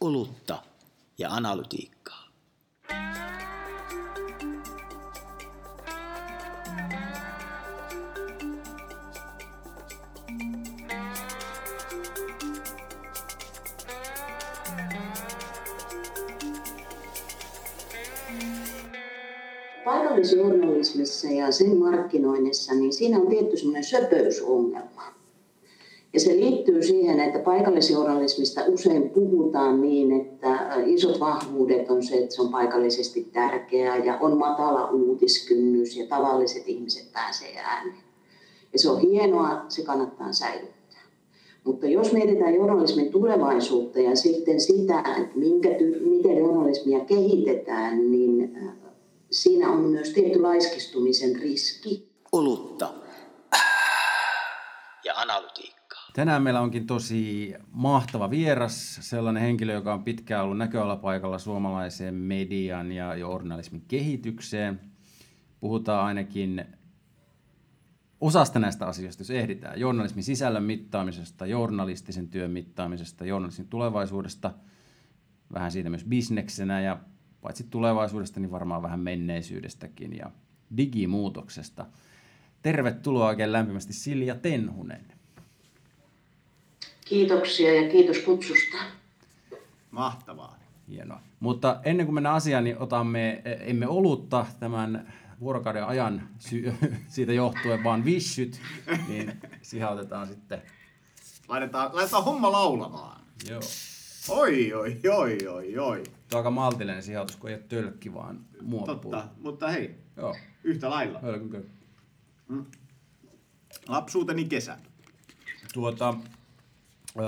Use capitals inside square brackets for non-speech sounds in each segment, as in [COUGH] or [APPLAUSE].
olutta ja analytiikkaa. Paikallisjournalismissa ja sen markkinoinnissa, niin siinä on tietty semmoinen söpöysongelma. Ja se liittyy siihen, että paikallisjournalismista usein puhutaan niin, että isot vahvuudet on se, että se on paikallisesti tärkeää ja on matala uutiskynnys ja tavalliset ihmiset pääsee ääneen. Ja se on hienoa, se kannattaa säilyttää. Mutta jos mietitään journalismin tulevaisuutta ja sitten sitä, että minkä, miten journalismia kehitetään, niin siinä on myös tietty laiskistumisen riski. Olutta ja analytiikkaa. Tänään meillä onkin tosi mahtava vieras, sellainen henkilö, joka on pitkään ollut näköalapaikalla suomalaiseen median ja journalismin kehitykseen. Puhutaan ainakin osasta näistä asioista, jos ehditään. Journalismin sisällön mittaamisesta, journalistisen työn mittaamisesta, journalismin tulevaisuudesta, vähän siitä myös bisneksenä ja paitsi tulevaisuudesta, niin varmaan vähän menneisyydestäkin ja digimuutoksesta. Tervetuloa oikein lämpimästi Silja Tenhunen. Kiitoksia ja kiitos kutsusta. Mahtavaa. Hienoa. Mutta ennen kuin mennään asiaan, niin otamme, emme olutta tämän vuorokauden ajan sy- [LAUGHS] siitä johtuen, vaan vissyt, niin siihen otetaan sitten. Laitetaan, laitetaan homma laulamaan. Joo. Oi, oi, oi, oi, oi. Tuo on aika maltillinen sijoitus, kun ei ole tölkki, vaan muovipullo. Totta, mutta hei, Joo, yhtä lailla. hölkynkö. Lapsuuteni kesä. Tuota, öö,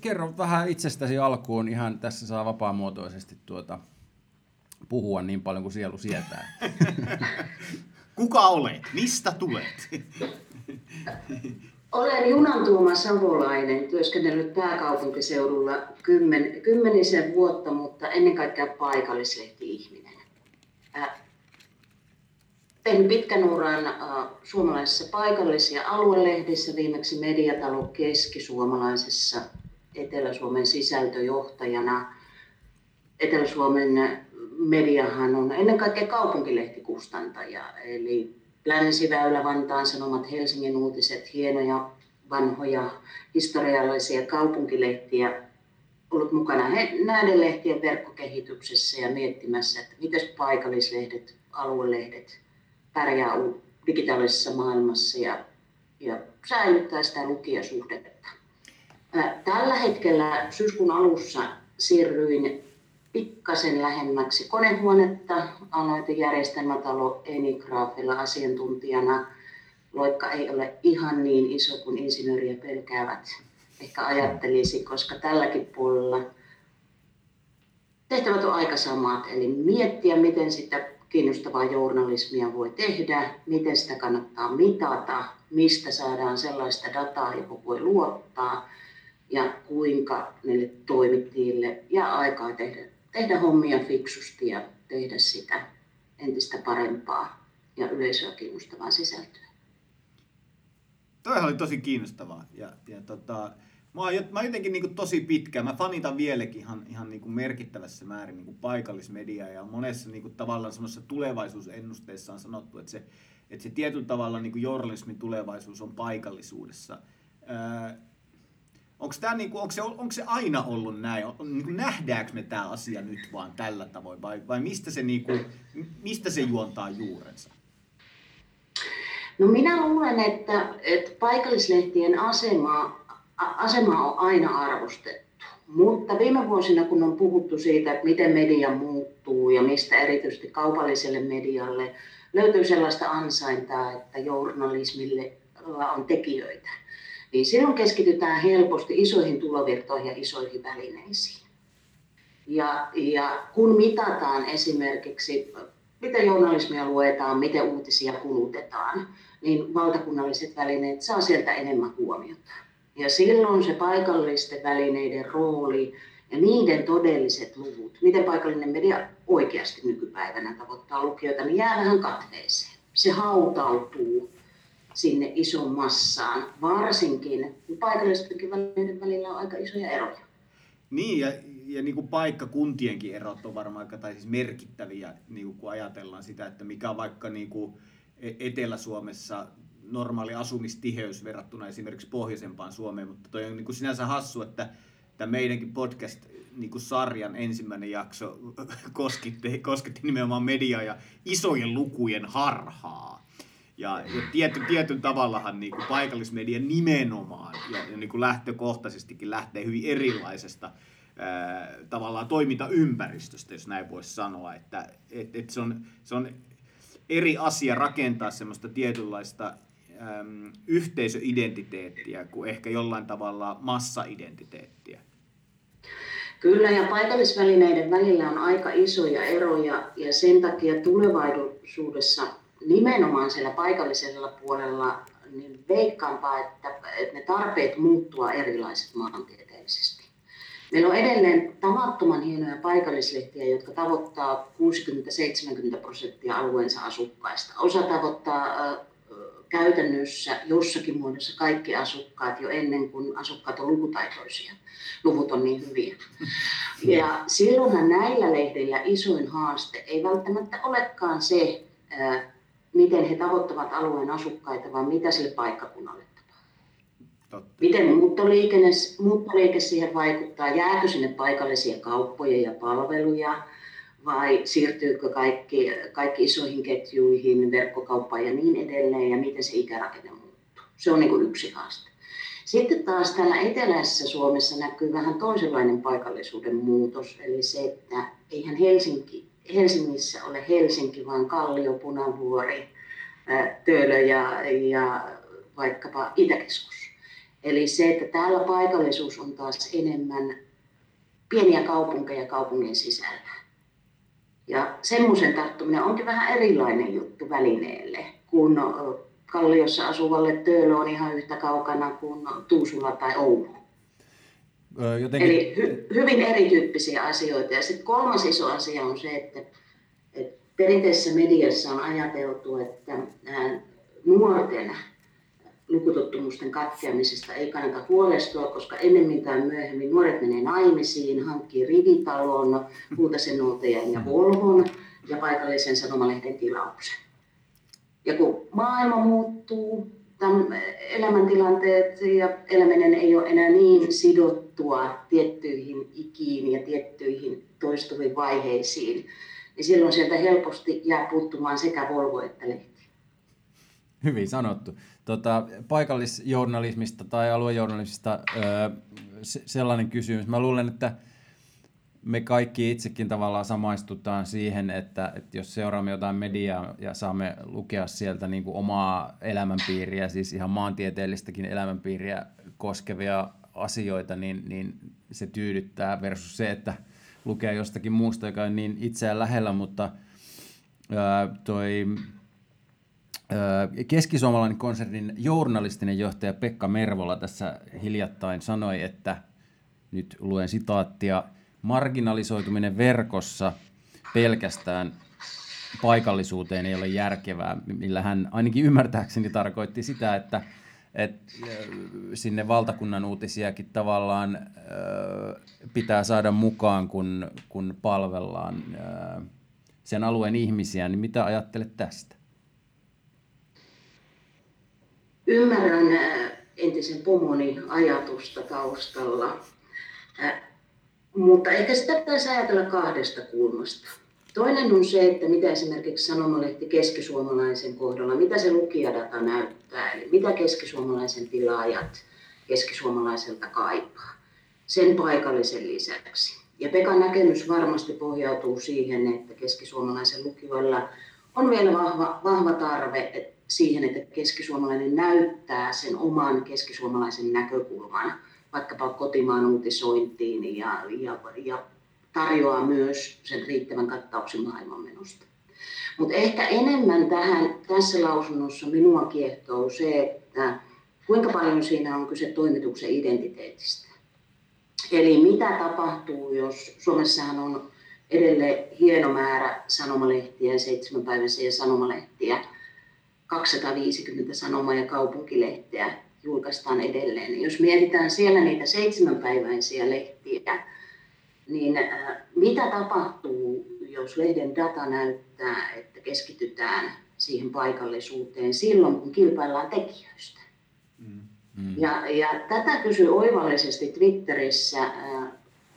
kerro vähän itsestäsi alkuun, ihan tässä saa vapaamuotoisesti tuota, puhua niin paljon kuin sielu sietää. [LAUGHS] Kuka olet? Mistä tulet? [LAUGHS] Olen Junan Tuoma Savolainen, työskennellyt pääkaupunkiseudulla kymmen, kymmenisen vuotta, mutta ennen kaikkea paikallislehti-ihminen. Äh, tehnyt pitkän uran äh, suomalaisessa paikallis- ja aluelehdissä, viimeksi Mediatalo Keski-Suomalaisessa Etelä-Suomen sisältöjohtajana. Etelä-Suomen mediahan on ennen kaikkea kaupunkilehtikustantaja, eli Länsiväylä, Vantaan Sanomat, Helsingin uutiset, hienoja vanhoja historiallisia kaupunkilehtiä ollut mukana näiden lehtien verkkokehityksessä ja miettimässä, että miten paikallislehdet, aluelehdet pärjää digitaalisessa maailmassa ja, ja säilyttää sitä lukijasuhdetta. Tällä hetkellä syyskuun alussa siirryin pikkasen lähemmäksi konehuonetta. Aloitin järjestelmätalo Enigraafilla asiantuntijana. Loikka ei ole ihan niin iso kuin insinööriä pelkäävät ehkä ajattelisi, koska tälläkin puolella tehtävät on aika samat. Eli miettiä, miten sitä kiinnostavaa journalismia voi tehdä, miten sitä kannattaa mitata, mistä saadaan sellaista dataa, johon voi luottaa ja kuinka niille toimittajille ja aikaa tehdä tehdä hommia fiksusti ja tehdä sitä entistä parempaa ja yleisöä kiinnostavaa sisältöä. Toihan oli tosi kiinnostavaa. Ja, ja tota, mä, oon, mä oon jotenkin niin tosi pitkä. Mä fanitan vieläkin ihan, ihan niin merkittävässä määrin niin paikallismediaa. Ja monessa niin tavallaan semmoisessa tulevaisuusennusteessa on sanottu, että se, että se tietyllä tavalla niin journalismin tulevaisuus on paikallisuudessa. Öö, Onko, niinku, onko, se, onko se aina ollut näin? On, niinku, nähdäänkö me tämä asia nyt vaan tällä tavoin vai, vai mistä, se, niinku, mistä se juontaa juurensa? No minä luulen, että, että paikallislehtien asema, asema on aina arvostettu. Mutta viime vuosina, kun on puhuttu siitä, että miten media muuttuu ja mistä erityisesti kaupalliselle medialle, löytyy sellaista ansaintaa, että journalismille on tekijöitä niin silloin keskitytään helposti isoihin tulovirtoihin ja isoihin välineisiin. Ja, ja kun mitataan esimerkiksi, miten journalismia luetaan, miten uutisia kulutetaan, niin valtakunnalliset välineet saa sieltä enemmän huomiota. Ja silloin se paikallisten välineiden rooli ja niiden todelliset luvut, miten paikallinen media oikeasti nykypäivänä tavoittaa lukijoita, niin jää vähän katveeseen. Se hautautuu sinne ison massaan, varsinkin kun paikallistenkin välineiden välillä on aika isoja eroja. Niin, ja, ja niin kuin paikkakuntienkin erot on varmaan tai siis merkittäviä, niin kuin kun ajatellaan sitä, että mikä vaikka niin kuin E- Etelä-Suomessa normaali asumistiheys verrattuna esimerkiksi pohjoisempaan Suomeen, mutta toi on niin kuin sinänsä hassu, että tämä meidänkin podcast niin kuin sarjan ensimmäinen jakso [LAUGHS] kosketti, kosketti nimenomaan mediaa ja isojen lukujen harhaa. Ja, ja tiety, tietyn tavallahan niin kuin paikallismedia nimenomaan ja, ja niin kuin lähtökohtaisestikin lähtee hyvin erilaisesta ää, tavallaan toimintaympäristöstä, jos näin voisi sanoa. Että et, et se, on, se on eri asia rakentaa semmoista tietynlaista äm, yhteisöidentiteettiä kuin ehkä jollain tavalla massaidentiteettiä. Kyllä, ja paikallisvälineiden välillä on aika isoja eroja, ja sen takia tulevaisuudessa nimenomaan siellä paikallisella puolella niin veikkaanpa, että, että ne tarpeet muuttua erilaiset maantieteellisesti. Meillä on edelleen tavattoman hienoja paikallislehtiä, jotka tavoittaa 60-70 prosenttia alueensa asukkaista. Osa tavoittaa käytännössä jossakin muodossa kaikki asukkaat jo ennen kuin asukkaat on lukutaitoisia. Luvut on niin hyviä. Ja silloinhan näillä lehdillä isoin haaste ei välttämättä olekaan se, miten he tavoittavat alueen asukkaita, vaan mitä sille paikkakunnalle Totta. Miten muuttoliike siihen vaikuttaa? Jääkö sinne paikallisia kauppoja ja palveluja? Vai siirtyykö kaikki, kaikki isoihin ketjuihin, verkkokauppaan ja niin edelleen? Ja miten se ikärakenne muuttuu? Se on niin kuin yksi haaste. Sitten taas täällä eteläisessä Suomessa näkyy vähän toisenlainen paikallisuuden muutos. Eli se, että eihän Helsinki, Helsingissä ole Helsinki, vaan Kallio, Punavuori, Töölö ja, ja vaikkapa Itäkeskus. Eli se, että täällä paikallisuus on taas enemmän pieniä kaupunkeja kaupungin sisällä. Ja semmoisen tarttuminen onkin vähän erilainen juttu välineelle, kun Kalliossa asuvalle Töölö on ihan yhtä kaukana kuin Tuusula tai Oulu. Jotenkin... Eli hy- hyvin erityyppisiä asioita. Ja sitten kolmas iso asia on se, että, että perinteisessä mediassa on ajateltu, että nuorten lukutottumusten katkeamisesta ei kannata huolestua, koska ennemmin tai myöhemmin nuoret menee naimisiin, hankkii rivitalon, kultaisen ja Volvon ja paikallisen sanomalehden tilauksen. Ja kun maailma muuttuu, elämäntilanteet ja eläminen ei ole enää niin sidottua tiettyihin ikiin ja tiettyihin toistuviin vaiheisiin, niin silloin sieltä helposti jää puuttumaan sekä Volvo että lehti. [LAUGHS] Hyvin sanottu. Tota, paikallisjournalismista tai aluejournalismista öö, se, sellainen kysymys. Mä luulen, että me kaikki itsekin tavallaan samaistutaan siihen, että, että jos seuraamme jotain mediaa ja saamme lukea sieltä niin kuin omaa elämänpiiriä, siis ihan maantieteellistäkin elämänpiiriä koskevia asioita, niin, niin se tyydyttää versus se, että lukee jostakin muusta, joka on niin itseään lähellä, mutta ää, toi Keskisuomalainen konsernin journalistinen johtaja Pekka Mervola tässä hiljattain sanoi, että nyt luen sitaattia, marginalisoituminen verkossa pelkästään paikallisuuteen ei ole järkevää, millä hän ainakin ymmärtääkseni tarkoitti sitä, että, että sinne valtakunnan uutisiakin tavallaan pitää saada mukaan, kun, kun palvellaan sen alueen ihmisiä, niin mitä ajattelet tästä? Ymmärrän äh, entisen pomoni ajatusta taustalla, äh, mutta ehkä sitä pitäisi ajatella kahdesta kulmasta. Toinen on se, että mitä esimerkiksi sanomalehti keskisuomalaisen kohdalla, mitä se lukijadata näyttää, eli mitä keskisuomalaisen tilaajat keskisuomalaiselta kaipaa, sen paikallisen lisäksi. Ja Pekan näkemys varmasti pohjautuu siihen, että keskisuomalaisen lukijoilla on vielä vahva, vahva tarve siihen, että keskisuomalainen näyttää sen oman keskisuomalaisen näkökulman vaikkapa kotimaan uutisointiin ja, ja, ja tarjoaa myös sen riittävän kattauksen maailmanmenosta. Mutta ehkä enemmän tähän, tässä lausunnossa minua kiehtoo se, että kuinka paljon siinä on kyse toimituksen identiteetistä. Eli mitä tapahtuu, jos Suomessahan on edelleen hieno määrä sanomalehtiä, seitsemänpäiväisiä sanomalehtiä, 250 sanoma- ja kaupunkilehteä. julkaistaan edelleen. Jos mietitään siellä niitä seitsemänpäiväisiä lehtiä, niin äh, mitä tapahtuu, jos lehden data näyttää, että keskitytään siihen paikallisuuteen silloin, kun kilpaillaan tekijöistä? Mm. Ja, ja tätä kysyi oivallisesti Twitterissä äh,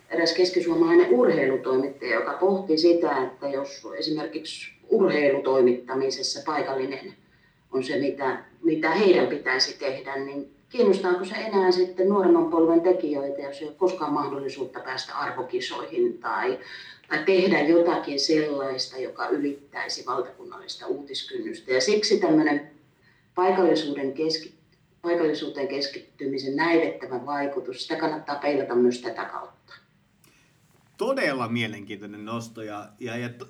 eräs keskisuomalainen urheilutoimittaja, joka pohti sitä, että jos esimerkiksi urheilutoimittamisessa paikallinen on se, mitä, mitä heidän pitäisi tehdä, niin kiinnostaako se enää sitten nuoremman polven tekijöitä, jos ei ole koskaan mahdollisuutta päästä arvokisoihin tai, tai tehdä jotakin sellaista, joka ylittäisi valtakunnallista uutiskynnystä. Ja siksi tämmöinen paikallisuuden keski, paikallisuuteen keskittymisen näivettävä vaikutus, sitä kannattaa peilata myös tätä kautta todella mielenkiintoinen nosto ja, ja, ja to,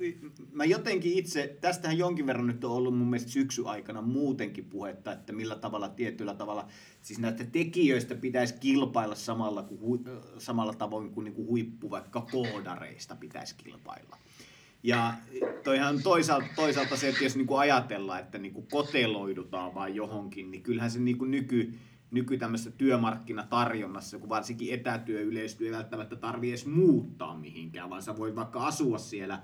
mä jotenkin itse, tästähän jonkin verran nyt on ollut mun mielestä syksy aikana muutenkin puhetta, että millä tavalla tietyllä tavalla, siis näistä tekijöistä pitäisi kilpailla samalla, kuin, samalla tavoin kuin, niin kuin huippu vaikka koodareista pitäisi kilpailla. Ja toihan toisaalta, toisaalta se, että jos niin kuin ajatellaan, että niin kuin koteloidutaan vaan johonkin, niin kyllähän se niin kuin nyky, nyky työmarkkinatarjonnassa, kun varsinkin etätyö yleistyy, ei välttämättä tarvitse edes muuttaa mihinkään, vaan sä voit vaikka asua siellä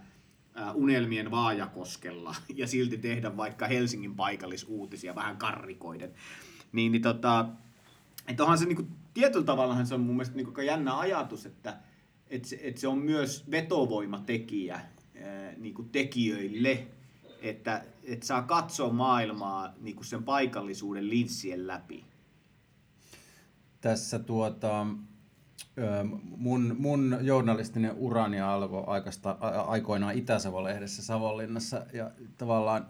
unelmien Vaajakoskella [LAUGHS] ja silti tehdä vaikka Helsingin paikallisuutisia vähän karrikoiden. Niin, niin tota, että onhan se niin kuin, tietyllä tavalla se on mun mielestä niin jännä ajatus, että, että, se, että se on myös vetovoimatekijä ää, niin kuin tekijöille, että, että saa katsoa maailmaa niin kuin sen paikallisuuden linssien läpi tässä tuota, mun, mun journalistinen urani alkoi aikaista, aikoinaan Itä-Savo-lehdessä Savonlinnassa ja tavallaan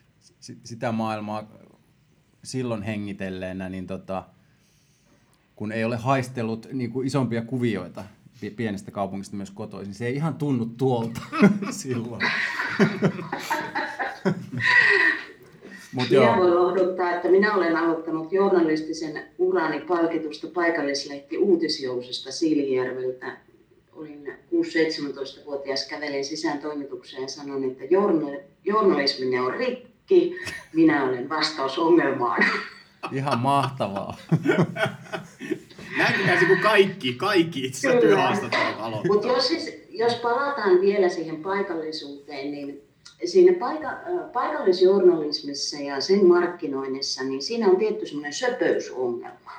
[LAUGHS] sitä maailmaa silloin hengitelleenä, niin tota, kun ei ole haistellut niin kuin isompia kuvioita pienestä kaupungista myös kotoisin, se ei ihan tunnu tuolta [LAUGHS] silloin. [LAUGHS] Mut minä voin lohduttaa, että minä olen aloittanut journalistisen urani palkitusta paikallislehti Uutisjousesta Siilijärveltä. Olin 6-17-vuotias, kävelin sisään toimitukseen ja sanoin, että journalismi on rikki, minä olen vastaus ongelmaan. Ihan mahtavaa. [LAUGHS] Näin pitäisi kuin kaikki, kaikki itse asiassa Mutta jos, siis, jos palataan vielä siihen paikallisuuteen, niin siinä paika, paikallisjournalismissa ja sen markkinoinnissa, niin siinä on tietty semmoinen söpöysongelma.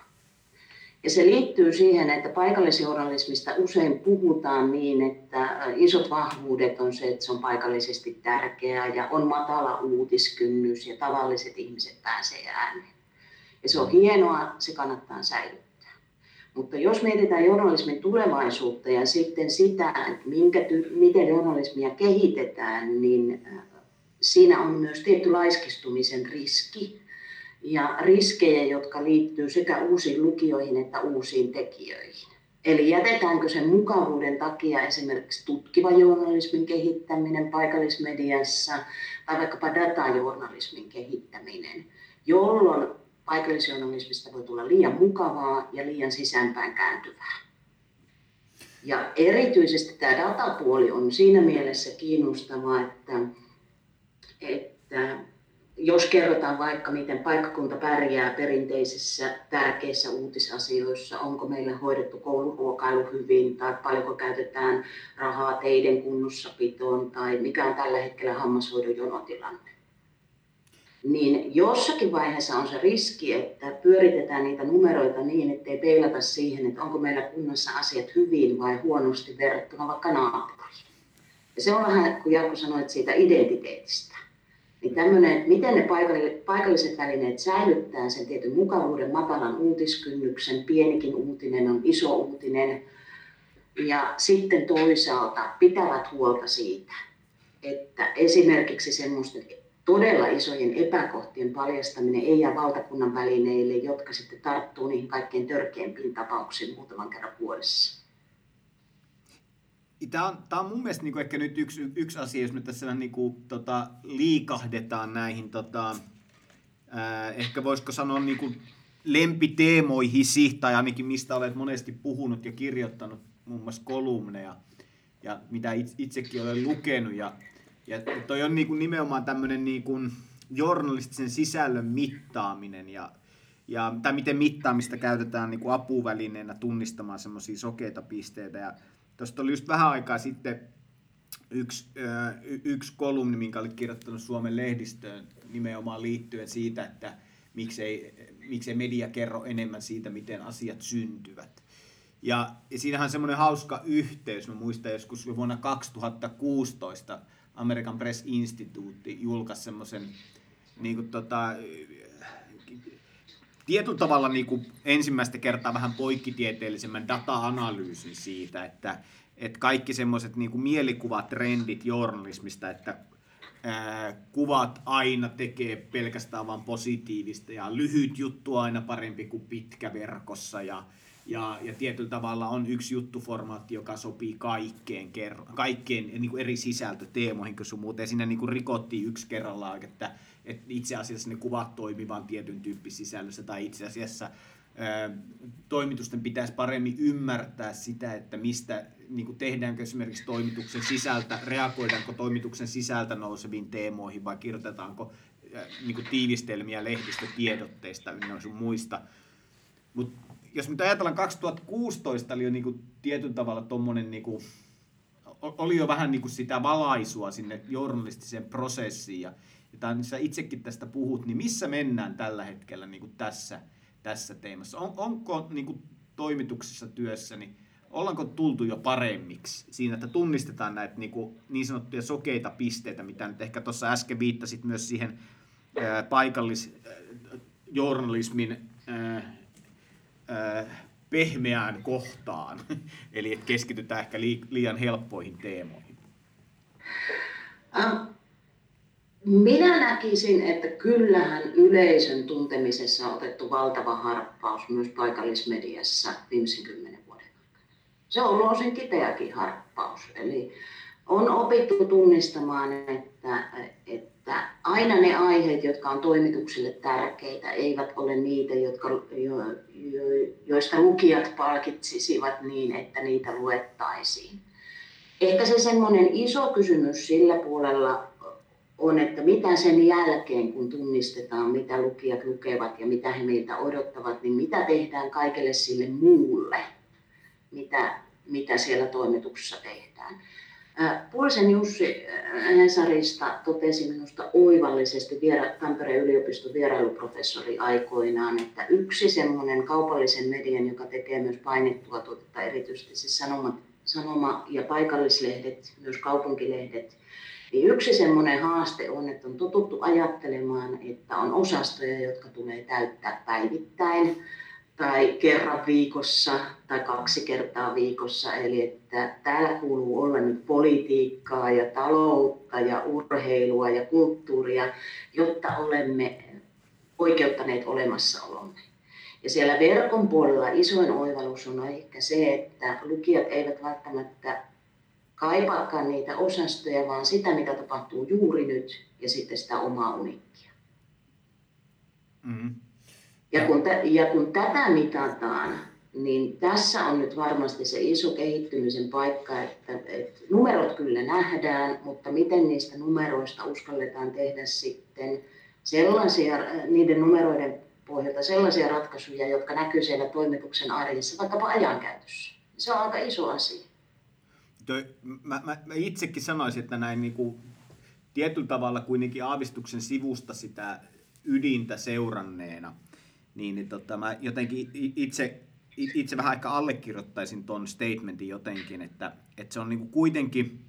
Ja se liittyy siihen, että paikallisjournalismista usein puhutaan niin, että isot vahvuudet on se, että se on paikallisesti tärkeää ja on matala uutiskynnys ja tavalliset ihmiset pääsee ääneen. Ja se on hienoa, se kannattaa säilyttää. Mutta jos mietitään journalismin tulevaisuutta ja sitten sitä, että minkä, miten journalismia kehitetään, niin äh, siinä on myös tietty laiskistumisen riski ja riskejä, jotka liittyy sekä uusiin lukijoihin että uusiin tekijöihin. Eli jätetäänkö sen mukavuuden takia esimerkiksi tutkiva journalismin kehittäminen paikallismediassa tai vaikkapa datajournalismin kehittäminen, jolloin paikallisjournalismista voi tulla liian mukavaa ja liian sisäänpäin kääntyvää. Ja erityisesti tämä datapuoli on siinä mielessä kiinnostava, että, että jos kerrotaan vaikka, miten paikkakunta pärjää perinteisissä tärkeissä uutisasioissa, onko meillä hoidettu kouluruokailu hyvin tai paljonko käytetään rahaa teiden kunnossapitoon tai mikä on tällä hetkellä hammashoidon jonotilanne, niin jossakin vaiheessa on se riski, että pyöritetään niitä numeroita niin, ettei peilata siihen, että onko meillä kunnassa asiat hyvin vai huonosti verrattuna vaikka naapuriin. Ja se on vähän, kun Jarkko sanoit siitä identiteetistä. Niin tämmöinen, että miten ne paikalliset välineet säilyttää sen tietyn mukavuuden, matalan uutiskynnyksen, pienikin uutinen on iso uutinen. Ja sitten toisaalta pitävät huolta siitä, että esimerkiksi semmoisten todella isojen epäkohtien paljastaminen ei jää valtakunnan välineille, jotka sitten tarttuu niihin kaikkein törkeimpiin tapauksiin muutaman kerran vuodessa. Tämä on, tämä on mun mielestä niin kuin ehkä nyt yksi, yksi asia, jos me tässä niin kuin, tota, liikahdetaan näihin, tota, ää, ehkä voisiko sanoa niin kuin lempiteemoihisi, tai ainakin mistä olet monesti puhunut ja kirjoittanut muun muassa kolumneja, ja mitä itsekin olen lukenut. Ja ja toi on niinku nimenomaan tämmöinen niinku journalistisen sisällön mittaaminen ja, ja, tai miten mittaamista käytetään niin kuin apuvälineenä tunnistamaan semmoisia sokeita pisteitä. Ja tuosta oli just vähän aikaa sitten yksi, yksi kolumni, minkä olit kirjoittanut Suomen lehdistöön nimenomaan liittyen siitä, että miksei, miksei media kerro enemmän siitä, miten asiat syntyvät. Ja, ja siinähän on semmoinen hauska yhteys. Mä muistan joskus jo vuonna 2016 American Press Institute julkaisi semmoisen niin tota, tietyllä tavalla niin kuin ensimmäistä kertaa vähän poikkitieteellisemmän data-analyysin siitä, että, että kaikki semmoiset niin mielikuvatrendit journalismista, että ää, kuvat aina tekee pelkästään vain positiivista ja lyhyt juttu aina parempi kuin pitkä verkossa ja, ja, ja tietyllä tavalla on yksi juttuformaatti, joka sopii kaikkeen, kerro, kaikkeen niin kuin eri sisältöteemoihin, kun sun muuten siinä niin kuin rikottiin yksi kerrallaan, että, että itse asiassa ne kuvat toimivan tietyn tyyppisessä sisällössä tai itse asiassa ää, toimitusten pitäisi paremmin ymmärtää sitä, että mistä niin kuin tehdäänkö esimerkiksi toimituksen sisältä, reagoidaanko toimituksen sisältä nouseviin teemoihin vai kirjoitetaanko niin kuin tiivistelmiä lehdistötiedotteista ynnä sun muista. Mutta jos nyt ajatellaan 2016 oli jo niin kuin tietyn tavalla tuommoinen, niin kuin, oli jo vähän niin kuin sitä valaisua sinne journalistiseen prosessiin ja, ja sä itsekin tästä puhut, niin missä mennään tällä hetkellä niin kuin tässä, tässä teemassa? On, onko niin kuin toimituksessa työssä, niin ollaanko tultu jo paremmiksi siinä, että tunnistetaan näitä niin, kuin, niin sanottuja sokeita pisteitä, mitä nyt ehkä tuossa äsken viittasit myös siihen ää, paikallisjournalismin pehmeään kohtaan. [LAUGHS] Eli että keskitytään ehkä liian helppoihin teemoihin. Minä näkisin, että kyllähän yleisön tuntemisessa on otettu valtava harppaus myös paikallismediassa viimeisen kymmenen vuoden aikana. Se on ollut osin kipeäkin harppaus. Eli on opittu tunnistamaan, että, että että aina ne aiheet, jotka on toimituksille tärkeitä, eivät ole niitä, jotka, jo, jo, joista lukijat palkitsisivat niin, että niitä luettaisiin. Ehkä se semmoinen iso kysymys sillä puolella on, että mitä sen jälkeen, kun tunnistetaan, mitä lukijat lukevat ja mitä he meiltä odottavat, niin mitä tehdään kaikelle sille muulle, mitä, mitä siellä toimituksessa tehdään. Pulsen Jussi Hesarista totesi minusta oivallisesti Tampereen yliopiston vierailuprofessori aikoinaan, että yksi semmoinen kaupallisen median, joka tekee myös painettua tuotetta, erityisesti siis sanoma, sanoma- ja paikallislehdet, myös kaupunkilehdet, niin yksi semmoinen haaste on, että on totuttu ajattelemaan, että on osastoja, jotka tulee täyttää päivittäin tai kerran viikossa tai kaksi kertaa viikossa. Eli että täällä kuuluu olla nyt politiikkaa ja taloutta ja urheilua ja kulttuuria, jotta olemme oikeuttaneet olemassaolomme. Ja siellä verkon puolella isoin oivallus on ehkä se, että lukijat eivät välttämättä kaipaakaan niitä osastoja, vaan sitä, mitä tapahtuu juuri nyt ja sitten sitä omaa uniikkia. Mm-hmm. Ja kun, ja kun tätä mitataan, niin tässä on nyt varmasti se iso kehittymisen paikka, että, että numerot kyllä nähdään, mutta miten niistä numeroista uskalletaan tehdä sitten sellaisia, niiden numeroiden pohjalta sellaisia ratkaisuja, jotka näkyy siellä toimituksen arjessa, vaikkapa ajankäytössä. Se on aika iso asia. Toi, mä, mä, mä itsekin sanoisin, että näin niin kuin, tietyllä tavalla kuitenkin aavistuksen sivusta sitä ydintä seuranneena – niin, niin tota, mä jotenkin itse, itse vähän aika allekirjoittaisin ton statementin jotenkin, että, että se on niinku kuitenkin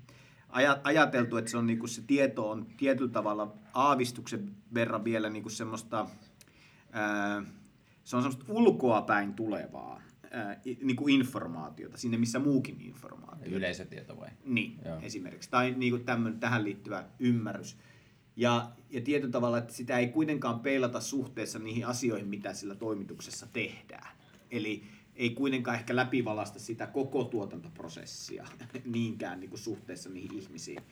ajateltu, että se, on niinku se tieto on tietyllä tavalla aavistuksen verran vielä niinku semmoista, ää, se on semmoista ulkoa päin tulevaa ää, niinku informaatiota, sinne missä muukin informaatio. Yleisötieto vai? Niin, Joo. esimerkiksi. Tai niinku tämmönen, tähän liittyvä ymmärrys. Ja, ja tietyllä tavalla, että sitä ei kuitenkaan peilata suhteessa niihin asioihin, mitä sillä toimituksessa tehdään. Eli ei kuitenkaan ehkä läpivalasta sitä koko tuotantoprosessia [LAUGHS] niinkään niin kuin suhteessa niihin ihmisiin.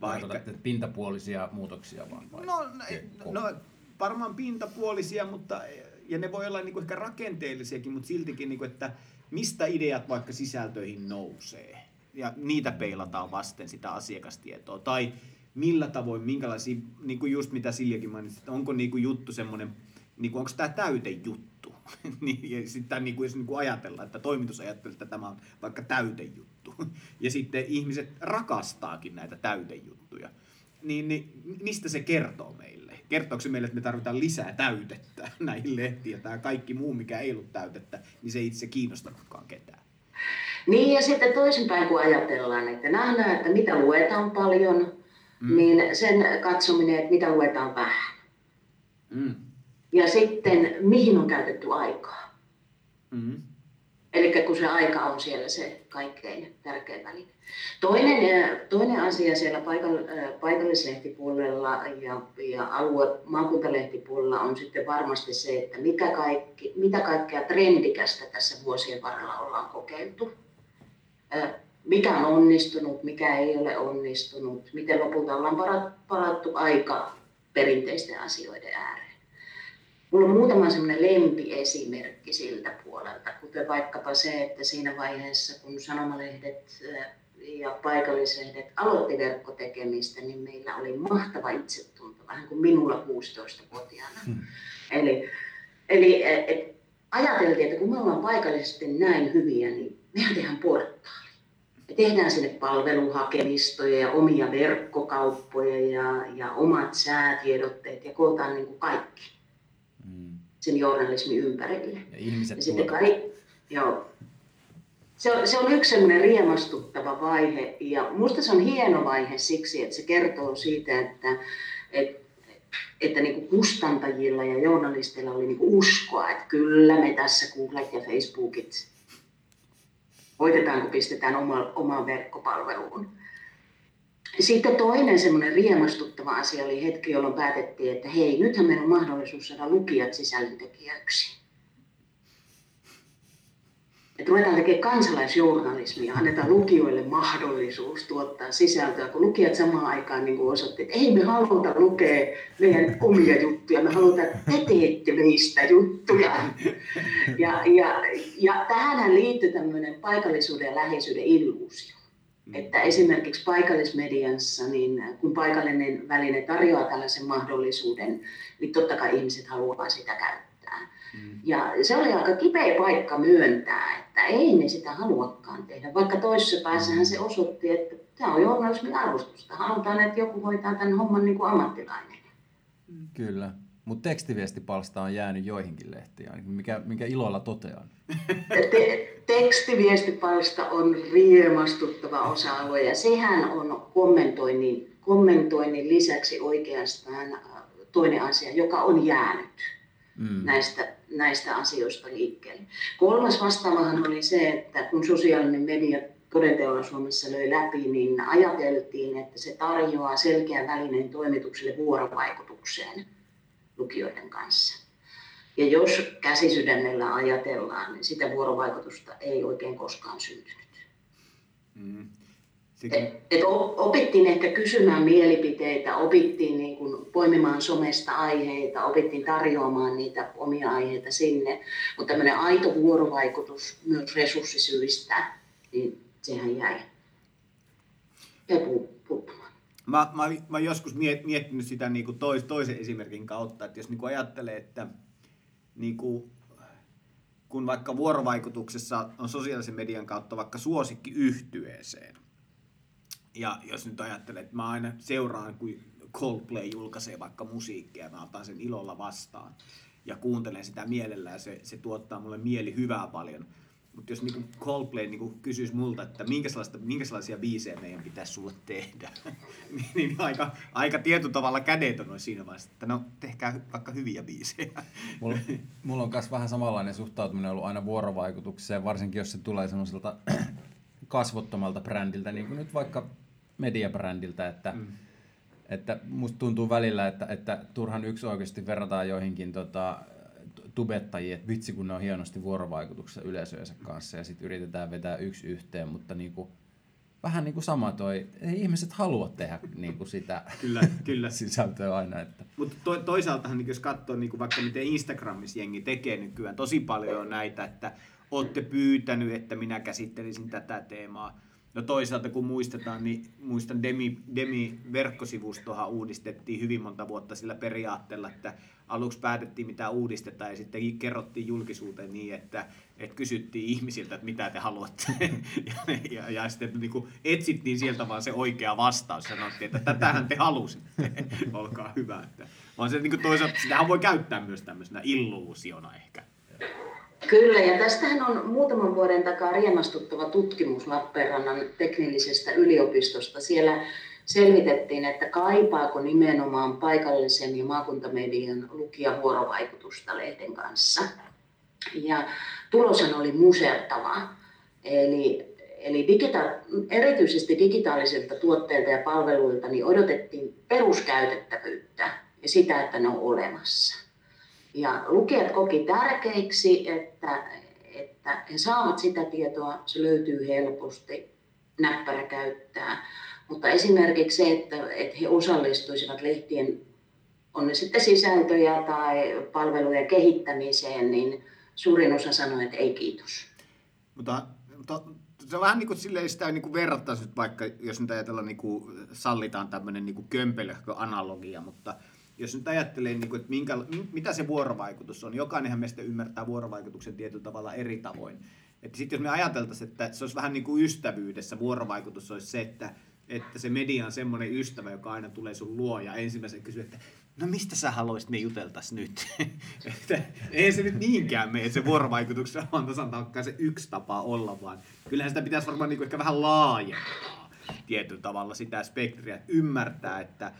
Vaikka... pintapuolisia muutoksia vaan? Vai? No, no, no, varmaan pintapuolisia, mutta ja ne voi olla niin kuin ehkä rakenteellisiakin, mutta siltikin, niin kuin, että mistä ideat vaikka sisältöihin nousee. Ja niitä peilataan vasten sitä asiakastietoa. Tai millä tavoin, minkälaisia, niin kuin just mitä Siljakin mainitsi, että onko niin kuin juttu semmoinen niin onko tämä täytejuttu? [LAUGHS] niin, ja sitten niin kuin, jos niin kuin ajatellaan, että toimitus ajattelee, että tämä on vaikka täytejuttu. [LAUGHS] ja sitten ihmiset rakastaakin näitä täytejuttuja. Niin, niin mistä se kertoo meille? Kertooko se meille, että me tarvitaan lisää täytettä [LAUGHS] näihin lehtiin ja tämä kaikki muu, mikä ei ollut täytettä, niin se ei itse kiinnostanutkaan ketään? Niin ja sitten toisinpäin kun ajatellaan, että nähdään, että mitä luetaan paljon, mm. niin sen katsominen, että mitä luetaan vähän. Mm. Ja sitten mihin on käytetty aikaa. Mm. Eli kun se aika on siellä se kaikkein tärkein väline. Toinen, toinen asia siellä paikallislehtipuolella ja, ja alue, maakuntalehtipuolella on sitten varmasti se, että mikä kaikki, mitä kaikkea trendikästä tässä vuosien varrella ollaan kokeiltu. Mikä on onnistunut, mikä ei ole onnistunut, miten lopulta ollaan palattu aika perinteisten asioiden ääreen. Mulla on muutama semmoinen lempiesimerkki siltä puolelta, kuten vaikkapa se, että siinä vaiheessa, kun sanomalehdet ja paikallislehdet aloitti verkkotekemistä, niin meillä oli mahtava itsetunto, vähän kuin minulla 16-vuotiaana. Hmm. Eli, eli et, ajateltiin, että kun me ollaan paikallisesti näin hyviä, niin mehän tehdään portaali. Tehdään sinne palveluhakemistoja ja omia verkkokauppoja ja, ja omat säätiedotteet ja kootaan niin kuin kaikki sen journalismin ympärille. Ja ihmiset ja sitten kai, joo, se on, se on yksi semmoinen riemastuttava vaihe ja minusta se on hieno vaihe siksi, että se kertoo siitä, että, että, että niin kuin kustantajilla ja journalisteilla oli niin kuin uskoa, että kyllä me tässä Googlet ja Facebookit voitetaan, kun pistetään oma, omaan verkkopalveluun. Sitten toinen semmoinen riemastuttava asia oli hetki, jolloin päätettiin, että hei, nythän meillä on mahdollisuus saada lukijat sisällöntekijäksi. Että ruvetaan tekemään kansalaisjournalismia, annetaan lukijoille mahdollisuus tuottaa sisältöä, kun lukijat samaan aikaan niin kuin osoitti, että ei me haluta lukea meidän omia juttuja, me halutaan, että te teette meistä juttuja. Ja, ja, ja tähän liittyy tämmöinen paikallisuuden ja läheisyyden illuusio. Että esimerkiksi paikallismediassa, niin kun paikallinen väline tarjoaa tällaisen mahdollisuuden, niin totta kai ihmiset haluaa sitä käyttää. Mm. Ja se oli aika kipeä paikka myöntää, että ei ne sitä haluakaan tehdä. Vaikka toisessa päässähän se osoitti, että tämä on journalismin arvostusta. Halutaan, että joku hoitaa tämän homman niin kuin ammattilainen. Kyllä. Mutta tekstiviestipalsta on jäänyt joihinkin lehtiin, mikä, mikä ilolla totean. [LAUGHS] Te- tekstiviestipalsta on riemastuttava osa-alue ja sehän on kommentoinnin, kommentoinnin lisäksi oikeastaan toinen asia, joka on jäänyt mm. näistä, näistä asioista liikkeelle. Kolmas vastaavahan oli se, että kun sosiaalinen media todenteolla Suomessa löi läpi, niin ajateltiin, että se tarjoaa selkeän välineen toimitukselle vuorovaikutukseen lukijoiden kanssa. Ja jos käsisydämellä ajatellaan, niin sitä vuorovaikutusta ei oikein koskaan syntynyt. Mm. Et, et opittiin ehkä kysymään mielipiteitä, opittiin niin kuin poimimaan somesta aiheita, opittiin tarjoamaan niitä omia aiheita sinne, mutta tämmöinen aito vuorovaikutus myös resurssisyistä, niin sehän jäi, jäi puuttumaan. Mä, mä, mä joskus miettinyt sitä niin kuin tois, toisen esimerkin kautta, että jos niin kuin ajattelee, että niin kuin, kun vaikka vuorovaikutuksessa on sosiaalisen median kautta vaikka suosikki yhtyeeseen, ja jos nyt ajattelee, että mä aina seuraan, kun Coldplay julkaisee vaikka musiikkia, mä otan sen ilolla vastaan ja kuuntelen sitä mielellään, se, se tuottaa mulle mieli hyvää paljon – mutta jos niinku Coldplay niinku kysyisi multa, että minkälaisia biisejä meidän pitäisi sulle tehdä, [LAUGHS] niin, niin aika, aika tietyllä tavalla kädetön on siinä vaiheessa, että no tehkää vaikka hyviä biisejä. Mulla, [LAUGHS] mulla on myös vähän samanlainen suhtautuminen ollut aina vuorovaikutukseen, varsinkin jos se tulee semmoiselta [CLEARS THROAT] kasvottomalta brändiltä, niin kuin nyt vaikka mediabrändiltä, että mm. Että musta tuntuu välillä, että, että turhan yksi oikeasti verrataan joihinkin tota, tubettajia, että vitsi kun ne on hienosti vuorovaikutuksessa yleisöjensä kanssa ja sitten yritetään vetää yksi yhteen, mutta niinku, vähän niin kuin sama toi, ei ihmiset halua tehdä niin kuin sitä [LAUGHS] kyllä, kyllä. sisältöä aina. Että. Mutta to, toisaaltahan niin jos katsoo niin kuin vaikka miten Instagramissa jengi tekee nykyään, tosi paljon on näitä, että olette pyytänyt, että minä käsittelisin tätä teemaa. No toisaalta kun muistetaan, niin muistan Demi, Demi-verkkosivustohan uudistettiin hyvin monta vuotta sillä periaatteella, että aluksi päätettiin mitä uudistetaan ja sitten kerrottiin julkisuuteen niin, että, että kysyttiin ihmisiltä, että mitä te haluatte. [LAUGHS] ja, ja, ja sitten niin kuin etsittiin sieltä vaan se oikea vastaus. Sanottiin, että tätähän te halusitte. [LAUGHS] Olkaa hyvä. Että, vaan se niin kuin toisaalta, sitähän voi käyttää myös tämmöisenä illuusiona ehkä. Kyllä, ja tästähän on muutaman vuoden takaa riemastuttava tutkimus Lappeenrannan teknillisestä yliopistosta. Siellä selvitettiin, että kaipaako nimenomaan paikallisen ja maakuntamedian lukijavuorovaikutusta lehden kanssa. Ja tuloshan oli musertava. Eli, eli digita- erityisesti digitaalisilta tuotteilta ja palveluilta niin odotettiin peruskäytettävyyttä ja sitä, että ne on olemassa. Ja lukijat koki tärkeiksi, että, että he saavat sitä tietoa, se löytyy helposti, näppärä käyttää. Mutta esimerkiksi se, että, että he osallistuisivat lehtien, on ne sitten sisältöjä tai palvelujen kehittämiseen, niin suurin osa sanoi, että ei kiitos. Mutta, mutta se on vähän niin kuin silleen sitä niin verrattaisi vaikka, jos nyt ajatellaan, niin kuin, sallitaan tämmöinen niin kömpelöhkö analogia, mutta jos nyt ajattelee, niin kuin, että minkä, mitä se vuorovaikutus on, jokainenhan meistä ymmärtää vuorovaikutuksen tietyllä tavalla eri tavoin. Sitten jos me ajateltaisiin, että se olisi vähän niin kuin ystävyydessä, vuorovaikutus olisi se, että, että se media on semmoinen ystävä, joka aina tulee sun luo ja ensimmäisen kysyy, että no mistä sä haluaisit me juteltaisi nyt? [LAUGHS] että ei se nyt niinkään mene se vuorovaikutuksen, vaan tasan se yksi tapa olla, vaan kyllähän sitä pitäisi varmaan niin kuin ehkä vähän laajentaa tietyllä tavalla sitä spektriä, että ymmärtää, että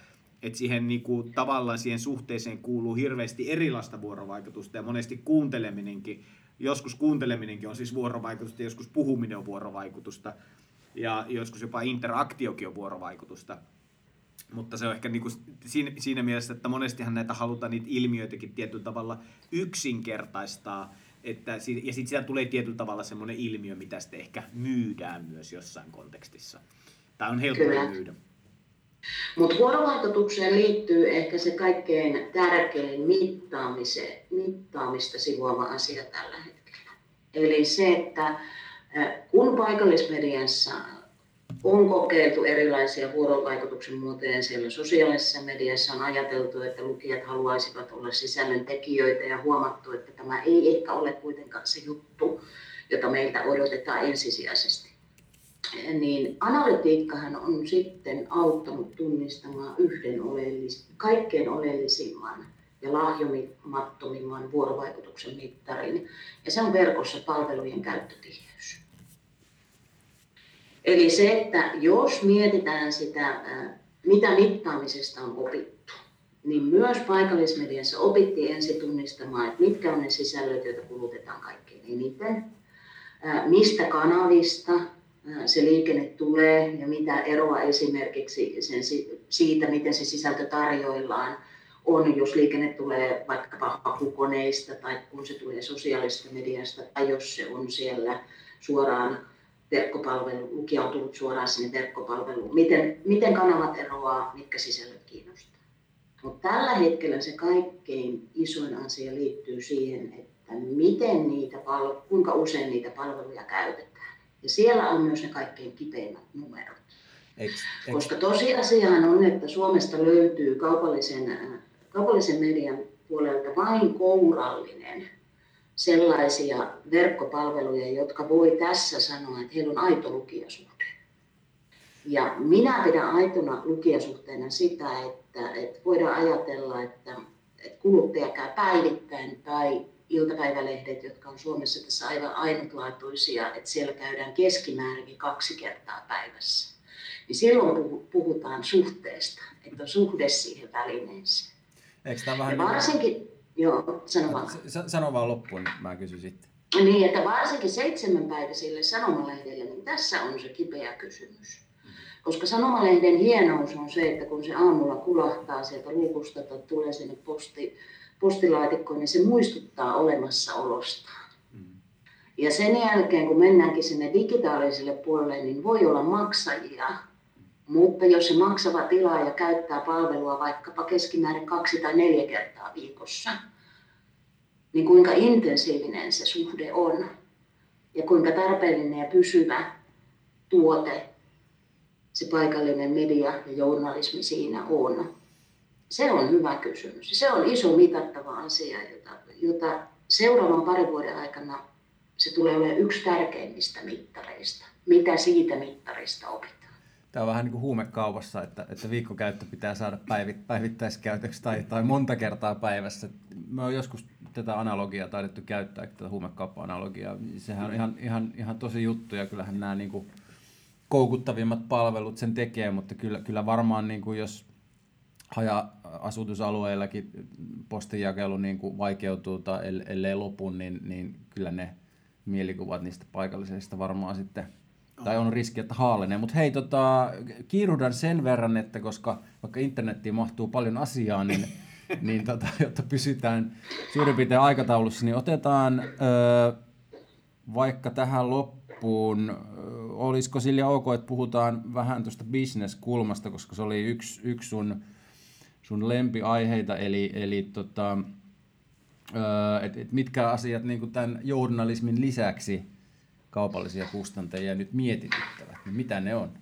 että siihen niin kuin, tavallaan siihen suhteeseen kuuluu hirveästi erilaista vuorovaikutusta ja monesti kuunteleminenkin, joskus kuunteleminenkin on siis vuorovaikutusta, joskus puhuminen on vuorovaikutusta ja joskus jopa interaktiokin on vuorovaikutusta. Mutta se on ehkä niin kuin siinä, siinä mielessä, että monestihan näitä halutaan niitä ilmiöitäkin tietyllä tavalla yksinkertaistaa, että, ja sitten siitä tulee tietyllä tavalla semmoinen ilmiö, mitä sitten ehkä myydään myös jossain kontekstissa. Tämä on helppo myydä. Mutta vuorovaikutukseen liittyy ehkä se kaikkein tärkein mittaamista sivuama asia tällä hetkellä. Eli se, että kun paikallismediassa on kokeiltu erilaisia vuorovaikutuksen muotoja siellä sosiaalisessa mediassa on ajateltu, että lukijat haluaisivat olla sisällön tekijöitä ja huomattu, että tämä ei ehkä ole kuitenkaan se juttu, jota meiltä odotetaan ensisijaisesti niin analytiikkahan on sitten auttanut tunnistamaan yhden oleellis, kaikkein oleellisimman ja lahjomattomimman vuorovaikutuksen mittarin, ja se on verkossa palvelujen käyttötiheys. Eli se, että jos mietitään sitä, mitä mittaamisesta on opittu, niin myös paikallismediassa opittiin ensin tunnistamaan, että mitkä on ne sisällöt, joita kulutetaan kaikkein eniten, mistä kanavista se liikenne tulee ja mitä eroa esimerkiksi sen, siitä, miten se sisältö tarjoillaan on, jos liikenne tulee vaikkapa hakukoneista tai kun se tulee sosiaalisesta mediasta tai jos se on siellä suoraan verkkopalvelu, lukija on tullut suoraan sinne verkkopalveluun. Miten, miten kanavat eroaa, mitkä sisällöt kiinnostaa. Mutta tällä hetkellä se kaikkein isoin asia liittyy siihen, että miten niitä, kuinka usein niitä palveluja käytetään. Ja siellä on myös ne kaikkein kipeimmät numerot. Eks, eks. Koska tosiasiahan on, että Suomesta löytyy kaupallisen, äh, kaupallisen median puolelta vain kourallinen sellaisia verkkopalveluja, jotka voi tässä sanoa, että heillä on aito lukijasuhde. Ja minä pidän aitona lukijasuhteena sitä, että, että voidaan ajatella, että, että kuluttaja käy päivittäin tai iltapäivälehdet, jotka on Suomessa tässä aivan ainutlaatuisia, että siellä käydään keskimäärin kaksi kertaa päivässä. Niin silloin puhutaan suhteesta, että on suhde siihen välineeseen. Eikö tämä vähän ja niin varsinkin, niin... joo, sano vaan. Sano vaan loppuun, niin mä kysyn sitten. Niin, että varsinkin seitsemänpäiväisille sanomalehdelle, niin tässä on se kipeä kysymys. Koska sanomalehden hienous on se, että kun se aamulla kulahtaa sieltä luukusta tai tulee sinne posti, postilaatikkoon, niin se muistuttaa olemassaolostaan. Mm. Ja sen jälkeen, kun mennäänkin sinne digitaaliselle puolelle, niin voi olla maksajia, mutta jos se maksava tilaaja käyttää palvelua vaikkapa keskimäärin kaksi tai neljä kertaa viikossa, niin kuinka intensiivinen se suhde on ja kuinka tarpeellinen ja pysyvä tuote se paikallinen media ja journalismi siinä on? Se on hyvä kysymys. Se on iso mitattava asia, jota, jota seuraavan parin vuoden aikana se tulee olemaan yksi tärkeimmistä mittareista. Mitä siitä mittarista opitaan? Tämä on vähän niin kuin huumekaupassa, että, että viikkokäyttö pitää saada päivit, päivittäiskäytöksi tai, tai monta kertaa päivässä. Me on joskus tätä analogiaa taidettu käyttää, tätä huumekauppa-analogiaa. Sehän on ihan, ihan, ihan tosi juttu ja kyllähän nämä niin kuin koukuttavimmat palvelut sen tekee, mutta kyllä, kyllä varmaan niin kuin jos haja-asutusalueillakin postinjakelu niin kuin vaikeutuu tai ellei lopu, niin, niin kyllä ne mielikuvat niistä paikallisista varmaan sitten tai on riski, että haalenee. Mutta hei, tota, kiiruhdan sen verran, että koska vaikka internettiin mahtuu paljon asiaa, niin, [LAUGHS] niin tota, jotta pysytään suurin piirtein aikataulussa, niin otetaan ö, vaikka tähän loppuun, ö, olisiko Silja ok, että puhutaan vähän tuosta bisneskulmasta, koska se oli yksi, yksi sun, sun lempiaiheita, eli, eli tota, et, et mitkä asiat niin tämän journalismin lisäksi – kaupallisia kustantajia nyt mietityttävät, niin mitä ne on?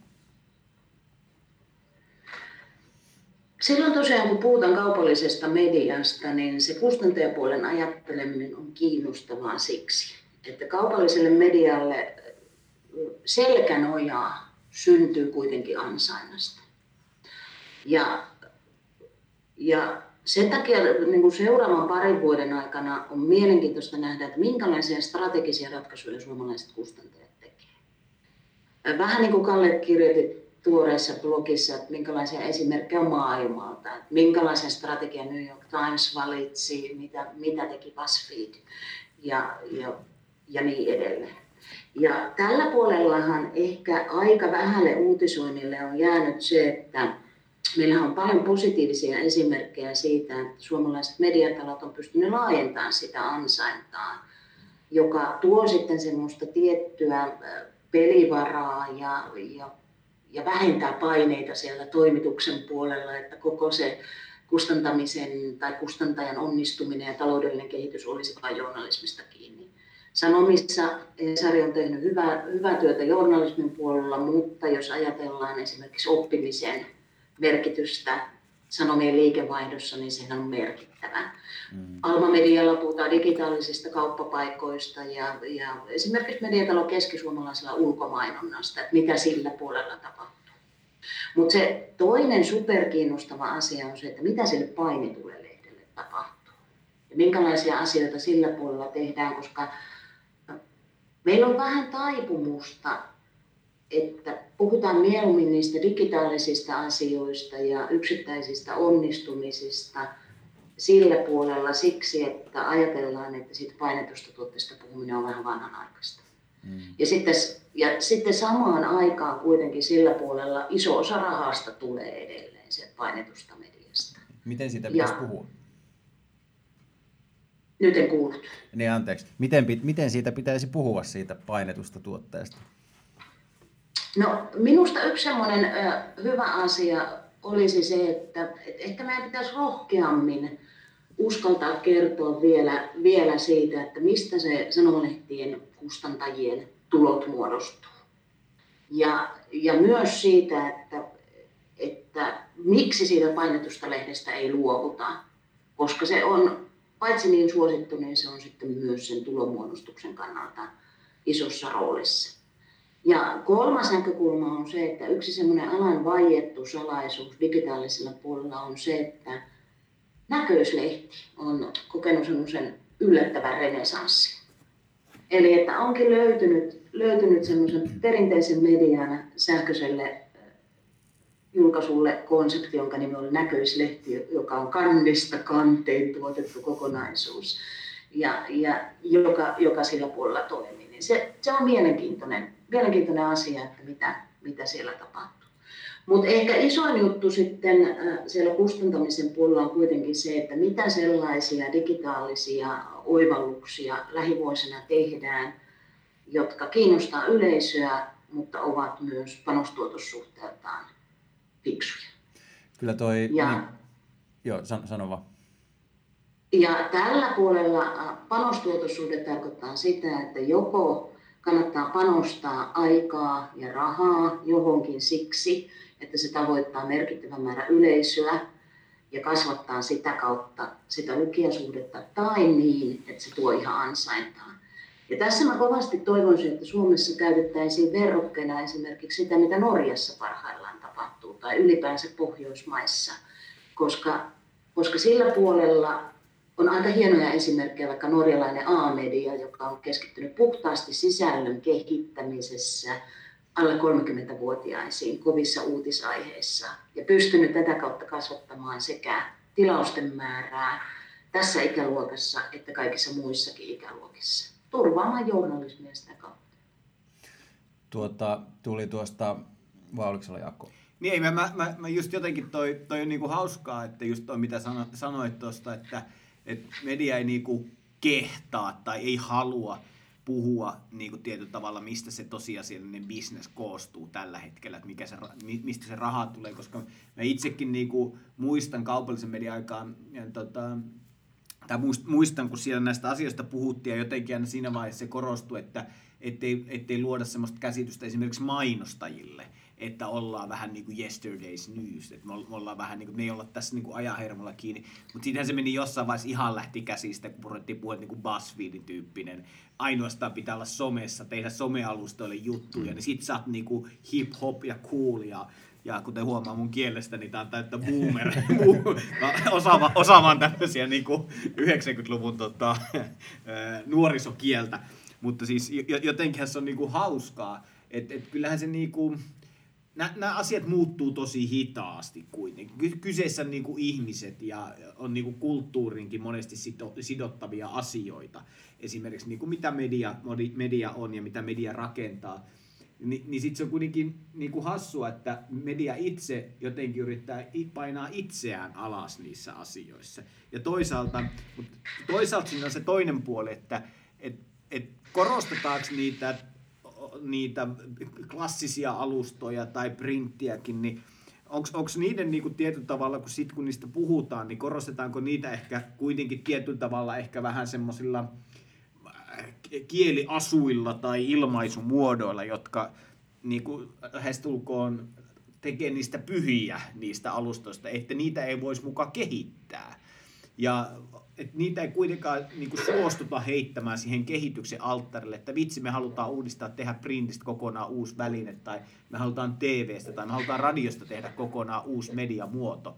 Silloin tosiaan, kun puhutaan kaupallisesta mediasta, niin se kustantajapuolen ajatteleminen on kiinnostavaa siksi, että kaupalliselle medialle selkänojaa syntyy kuitenkin ansainnasta. Ja, ja sen takia niin kuin seuraavan parin vuoden aikana on mielenkiintoista nähdä, että minkälaisia strategisia ratkaisuja suomalaiset kustantajat tekevät. Vähän niin kuin Kalle kirjoitti tuoreessa blogissa, että minkälaisia esimerkkejä on maailmalta, että minkälaisen strategian New York Times valitsi, mitä, mitä teki BuzzFeed ja, ja, ja niin edelleen. Ja tällä puolellahan ehkä aika vähälle uutisoinnille on jäänyt se, että Meillä on paljon positiivisia esimerkkejä siitä, että suomalaiset mediatalot on pystyneet laajentamaan sitä ansaintaa, joka tuo sitten semmoista tiettyä pelivaraa ja, ja, ja vähentää paineita siellä toimituksen puolella, että koko se kustantamisen tai kustantajan onnistuminen ja taloudellinen kehitys olisi vain journalismista kiinni. Sanomissa Esari on tehnyt hyvää, hyvää työtä journalismin puolella, mutta jos ajatellaan esimerkiksi oppimisen merkitystä sanomien liikevaihdossa, niin sehän on merkittävä. Mm. Alma-medialla puhutaan digitaalisista kauppapaikoista ja, ja esimerkiksi mediatalo keskisuomalaisella ulkomainonnasta, että mitä sillä puolella tapahtuu. Mutta se toinen superkiinnostava asia on se, että mitä sille painetulle lehdelle tapahtuu. Ja minkälaisia asioita sillä puolella tehdään, koska meillä on vähän taipumusta että puhutaan mieluummin niistä digitaalisista asioista ja yksittäisistä onnistumisista sillä puolella siksi, että ajatellaan, että siitä painetusta tuotteesta puhuminen on vähän vanhanaikaista. Mm. Ja, sitten, ja sitten samaan aikaan kuitenkin sillä puolella iso osa rahasta tulee edelleen se painetusta mediasta. Miten siitä pitäisi ja, puhua? Nyt en kuullut. Niin anteeksi. Miten, miten siitä pitäisi puhua siitä painetusta tuotteesta? No minusta yksi semmoinen hyvä asia olisi se, että, että ehkä meidän pitäisi rohkeammin uskaltaa kertoa vielä, vielä siitä, että mistä se sanomalehtien kustantajien tulot muodostuu. Ja, ja myös siitä, että, että miksi siitä painetusta lehdestä ei luovuta, koska se on paitsi niin suosittu, niin se on sitten myös sen tulonmuodostuksen kannalta isossa roolissa. Ja kolmas näkökulma on se, että yksi semmoinen alan vaiettu salaisuus digitaalisella puolella on se, että näköislehti on kokenut semmoisen yllättävän renesanssin. Eli että onkin löytynyt, löytynyt semmoisen perinteisen median sähköiselle julkaisulle konsepti, jonka nimi on näköislehti, joka on kannesta kanteen tuotettu kokonaisuus ja, ja joka, joka sillä puolella toimii. Niin se, se on mielenkiintoinen mielenkiintoinen asia, että mitä, mitä siellä tapahtuu. Mutta ehkä isoin juttu sitten äh, siellä kustantamisen puolella on kuitenkin se, että mitä sellaisia digitaalisia oivalluksia lähivuosina tehdään, jotka kiinnostaa yleisöä, mutta ovat myös panostuotossuhteeltaan fiksuja. Kyllä toi, ja, niin, joo, san, sano vaan. Ja tällä puolella äh, panostuotossuhde tarkoittaa sitä, että joko kannattaa panostaa aikaa ja rahaa johonkin siksi, että se tavoittaa merkittävän määrän yleisöä ja kasvattaa sitä kautta sitä lukijasuhdetta tai niin, että se tuo ihan ansaintaa. Ja tässä mä kovasti toivoisin, että Suomessa käytettäisiin verrokkeena esimerkiksi sitä, mitä Norjassa parhaillaan tapahtuu tai ylipäänsä Pohjoismaissa, koska, koska sillä puolella on aika hienoja esimerkkejä, vaikka norjalainen A-media, joka on keskittynyt puhtaasti sisällön kehittämisessä alle 30-vuotiaisiin kovissa uutisaiheissa ja pystynyt tätä kautta kasvattamaan sekä tilausten määrää tässä ikäluokassa että kaikissa muissakin ikäluokissa. Turvaamaan journalismia sitä kautta. Tuota, tuli tuosta, vai oliko se Jaakko? Niin, mä, mä, mä, mä just jotenkin toi, toi on niinku hauskaa, että just toi mitä sano, sanoit tuosta, että, että media ei niinku kehtaa tai ei halua puhua niin kuin tietyllä tavalla, mistä se tosiasiallinen bisnes koostuu tällä hetkellä, että mikä se, mistä se raha tulee, koska mä itsekin niin kuin muistan kaupallisen median aikaan, ja tota, tai muistan, kun siellä näistä asioista puhuttiin ja jotenkin aina siinä vaiheessa se korostui, että ettei, ettei luoda sellaista käsitystä esimerkiksi mainostajille, että ollaan vähän niin kuin yesterday's news, että me ollaan vähän niin kuin, me ei olla tässä niin kuin ajahermolla kiinni, mutta siitähän se meni jossain vaiheessa ihan lähti käsistä, kun ruvettiin puhua niin kuin BuzzFeedin tyyppinen, ainoastaan pitää olla somessa, tehdä somealustoille juttuja, mm. niin sit sä oot niin kuin hip hop ja cool ja ja kuten huomaa mun kielestä, niin tää on täyttä boomer. [LAUGHS] osaava, osaamaan tämmöisiä niin 90-luvun tota, [LAUGHS] nuorisokieltä. Mutta siis jotenkin se on niin kuin hauskaa, että et kyllähän se niin kuin, nämä asiat muuttuu tosi hitaasti kuitenkin. Kyseessä on niin kuin ihmiset ja on niin kuin kulttuurinkin monesti sidottavia asioita. Esimerkiksi niin kuin mitä media, media on ja mitä media rakentaa. Ni, niin sitten se on kuitenkin niin kuin hassua, että media itse jotenkin yrittää painaa itseään alas niissä asioissa. Ja toisaalta, mutta toisaalta siinä on se toinen puoli, että et, et korostetaanko niitä niitä klassisia alustoja tai printtiäkin, niin onko niiden niinku tietyllä tavalla, kun, sit, kun niistä puhutaan, niin korostetaanko niitä ehkä kuitenkin tietyllä tavalla ehkä vähän semmoisilla äh, kieliasuilla tai ilmaisumuodoilla, jotka niinku, lähestulkoon tekee niistä pyhiä niistä alustoista, että niitä ei voisi mukaan kehittää. Ja et niitä ei kuitenkaan niin kuin suostuta heittämään siihen kehityksen alttarille, että vitsi me halutaan uudistaa, tehdä printistä kokonaan uusi väline, tai me halutaan TVstä tai me halutaan radiosta tehdä kokonaan uusi mediamuoto,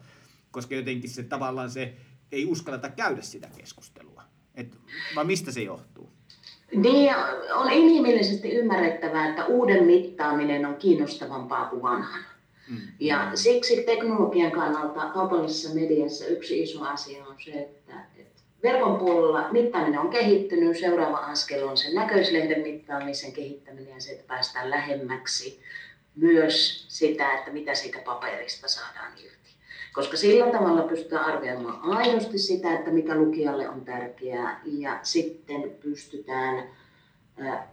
koska jotenkin se tavallaan se ei uskalleta käydä sitä keskustelua. Et, vai mistä se johtuu? Niin, on inhimillisesti ymmärrettävää, että uuden mittaaminen on kiinnostavampaa kuin vanhan. Mm. Ja siksi teknologian kannalta kaupallisessa mediassa yksi iso asia on se, että verkon puolella mittaaminen on kehittynyt. Seuraava askel on sen näköislehden mittaamisen kehittäminen ja se, että päästään lähemmäksi myös sitä, että mitä siitä paperista saadaan irti. Koska sillä tavalla pystytään arvioimaan aidosti sitä, että mikä lukijalle on tärkeää ja sitten pystytään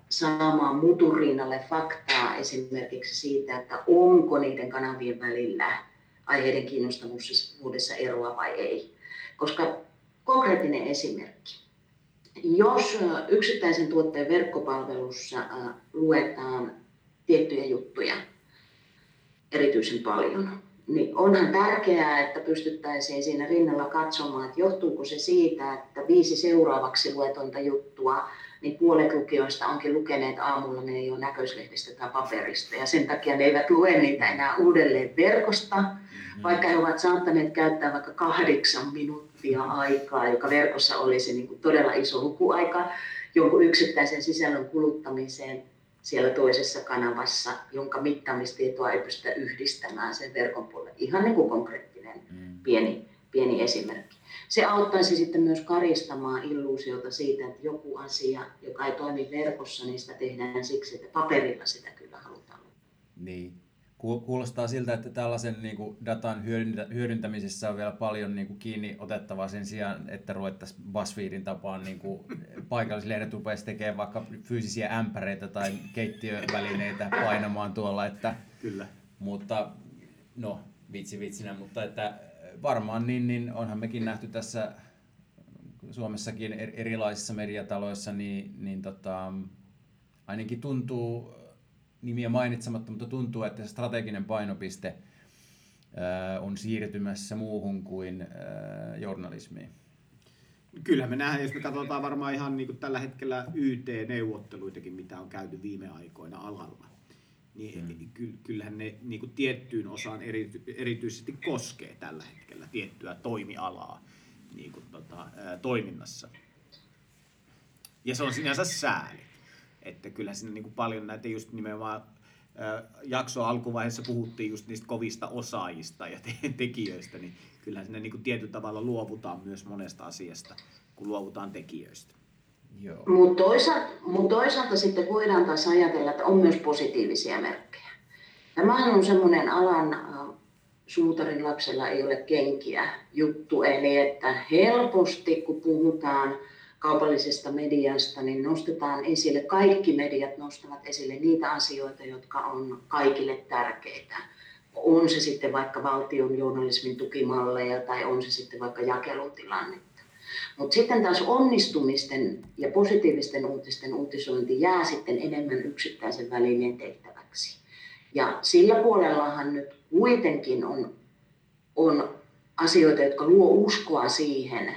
saamaan muturinnalle faktaa esimerkiksi siitä, että onko niiden kanavien välillä aiheiden kiinnostavuudessa eroa vai ei. Koska Konkreettinen esimerkki. Jos yksittäisen tuotteen verkkopalvelussa luetaan tiettyjä juttuja erityisen paljon, niin onhan tärkeää, että pystyttäisiin siinä rinnalla katsomaan, että johtuuko se siitä, että viisi seuraavaksi luetonta juttua, niin puolet lukijoista onkin lukeneet aamulla ne jo näköislehdistä tai paperista, ja sen takia ne eivät lue niitä enää uudelleen verkosta, mm-hmm. vaikka he ovat saattaneet käyttää vaikka kahdeksan minuuttia minuuttia aikaa, joka verkossa olisi niin kuin todella iso lukuaika jonkun yksittäisen sisällön kuluttamiseen siellä toisessa kanavassa, jonka mittaamistietoa ei pystytä yhdistämään sen verkon puolelle. Ihan niin kuin konkreettinen mm. pieni, pieni esimerkki. Se auttaisi sitten myös karistamaan illuusiota siitä, että joku asia, joka ei toimi verkossa, niin sitä tehdään siksi, että paperilla sitä kyllä halutaan. Niin, Kuulostaa siltä, että tällaisen niin kuin datan hyödyntämisessä on vielä paljon niin kuin kiinni otettavaa sen sijaan, että ruvettaisiin BuzzFeedin tapaan [LAUGHS] niin kuin paikallislehdet rupeaisi tekemään vaikka fyysisiä ämpäreitä tai keittiövälineitä painamaan tuolla. Että, Kyllä. Mutta no, vitsi vitsinä, mutta että varmaan niin, niin onhan mekin nähty tässä Suomessakin erilaisissa mediataloissa niin, niin tota, ainakin tuntuu, nimiä mainitsematta, mutta tuntuu, että se strateginen painopiste on siirtymässä muuhun kuin journalismiin. Kyllä me nähdään, jos me katsotaan varmaan ihan niin kuin tällä hetkellä YT-neuvotteluitakin, mitä on käyty viime aikoina alalla, niin hmm. kyllähän ne niin kuin tiettyyn osaan erity, erityisesti koskee tällä hetkellä tiettyä toimialaa niin kuin, tota, toiminnassa. Ja se on sinänsä sääli. Että kyllä siinä niin kuin paljon näitä just nimenomaan jakso alkuvaiheessa puhuttiin just niistä kovista osaajista ja tekijöistä, niin kyllähän sinne niin kuin tietyllä tavalla luovutaan myös monesta asiasta, kun luovutaan tekijöistä. Mutta toisaalta, mut toisaalta sitten voidaan taas ajatella, että on myös positiivisia merkkejä. Tämähän on semmoinen alan äh, suutarin lapsella ei ole kenkiä juttu, eli että helposti kun puhutaan kaupallisesta mediasta, niin nostetaan esille, kaikki mediat nostavat esille niitä asioita, jotka on kaikille tärkeitä. On se sitten vaikka valtion journalismin tukimalleja tai on se sitten vaikka jakelutilannetta. Mutta sitten taas onnistumisten ja positiivisten uutisten uutisointi jää sitten enemmän yksittäisen välineen tehtäväksi. Ja sillä puolellahan nyt kuitenkin on, on asioita, jotka luo uskoa siihen,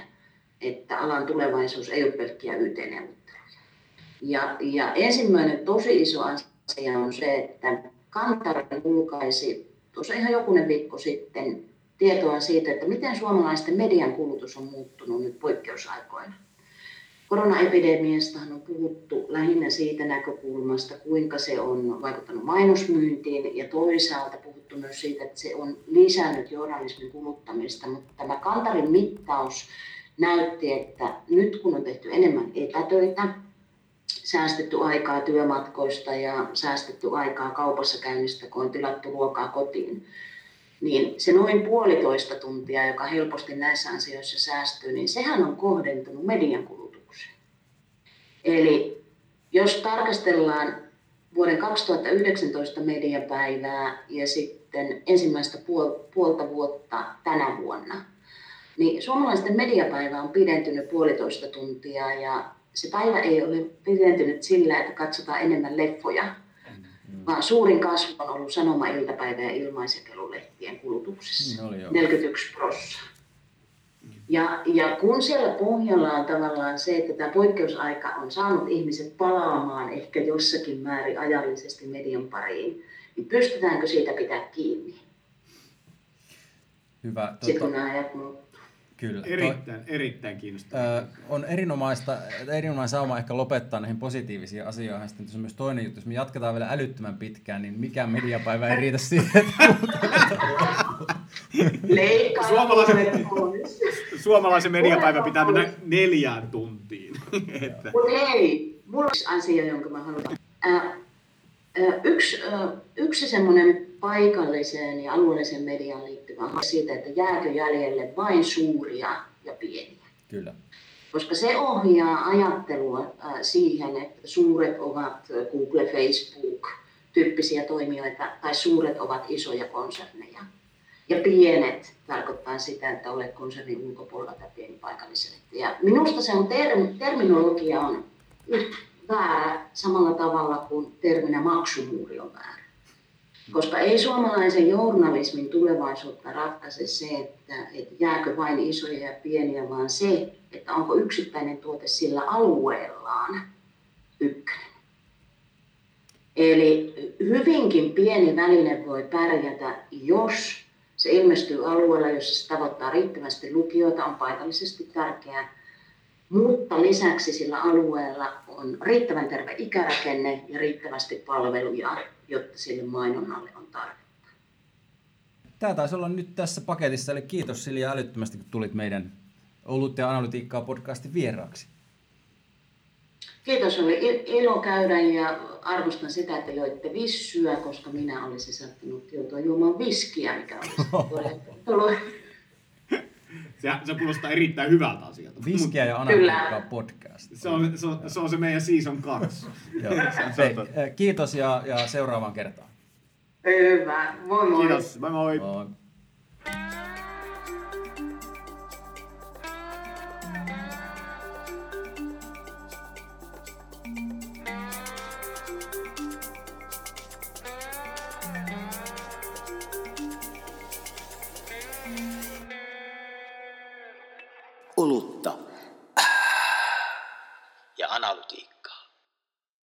että alan tulevaisuus ei ole pelkkiä YT-neuvotteluja. Ja, ja ensimmäinen tosi iso asia on se, että Kantar julkaisi tuossa ihan jokunen viikko sitten tietoa siitä, että miten suomalaisten median kulutus on muuttunut nyt poikkeusaikoina. Koronaepidemiasta on puhuttu lähinnä siitä näkökulmasta, kuinka se on vaikuttanut mainosmyyntiin ja toisaalta puhuttu myös siitä, että se on lisännyt journalismin kuluttamista, mutta tämä Kantarin mittaus näytti, että nyt kun on tehty enemmän etätöitä, säästetty aikaa työmatkoista ja säästetty aikaa kaupassa käynnistä, kun on tilattu ruokaa kotiin, niin se noin puolitoista tuntia, joka helposti näissä asioissa säästyy, niin sehän on kohdentunut median kulutukseen. Eli jos tarkastellaan vuoden 2019 mediapäivää ja sitten ensimmäistä puolta vuotta tänä vuonna, niin suomalaisten mediapäivä on pidentynyt puolitoista tuntia ja se päivä ei ole pidentynyt sillä, että katsotaan enemmän leffoja, mm. vaan suurin kasvu on ollut sanoma-iltapäivä ja ilmaisjakelulehtien kulutuksessa, no, 41 prosenttia. Ja, ja kun siellä pohjalla on tavallaan se, että tämä poikkeusaika on saanut ihmiset palaamaan ehkä jossakin määrin ajallisesti median pariin, niin pystytäänkö siitä pitää kiinni? Hyvä. Sitten kun nämä ajat. Kyllä. Erittäin, Toi, erittäin kiinnostavaa. on erinomaista, erinomainen sauma ehkä lopettaa näihin positiivisiin asioihin. Sitten on myös toinen juttu, jos me jatketaan vielä älyttömän pitkään, niin mikään mediapäivä ei riitä siihen, että suomalaisen, suomalaisen mediapäivä pitää mennä neljään tuntiin. [LAUGHS] Mutta hei, mulla on asia, jonka mä haluan. Äh, yksi, yksi semmoinen paikalliseen ja alueelliseen mediaan liittyvä on siitä, että jääkö jäljelle vain suuria ja pieniä. Kyllä. Koska se ohjaa ajattelua siihen, että suuret ovat Google, Facebook, tyyppisiä toimijoita, tai suuret ovat isoja konserneja. Ja pienet tarkoittaa sitä, että olet konsernin ulkopuolella tai pieni paikallisesti. Ja minusta se on term, terminologia on väärä samalla tavalla kuin terminä maksumuuri on väärä. Koska ei suomalaisen journalismin tulevaisuutta ratkaise se, että, että jääkö vain isoja ja pieniä, vaan se, että onko yksittäinen tuote sillä alueellaan ykkönen. Eli hyvinkin pieni väline voi pärjätä, jos se ilmestyy alueella, jossa se tavoittaa riittävästi lukijoita, on paikallisesti tärkeää, mutta lisäksi sillä alueella on riittävän terve ikärakenne ja riittävästi palveluja, jotta sille mainonnalle on tarvetta. Tämä taisi olla nyt tässä paketissa, eli kiitos Silja älyttömästi, kun tulit meidän Olut ja analytiikkaa podcastin vieraaksi. Kiitos, oli ilo käydä ja arvostan sitä, että joitte vissyä, koska minä olisin saattanut joutua juomaan viskiä, mikä olisi [LAUGHS] se, se kuulostaa erittäin hyvältä asialta. Viskiä ja analytiikkaa podcast. Se on, se, on, se on se meidän season 2. [LAUGHS] Eh, kiitos ja, ja seuraavaan kertaan. Hyvä. Moi moi. Kiitos. Moi moi. moi.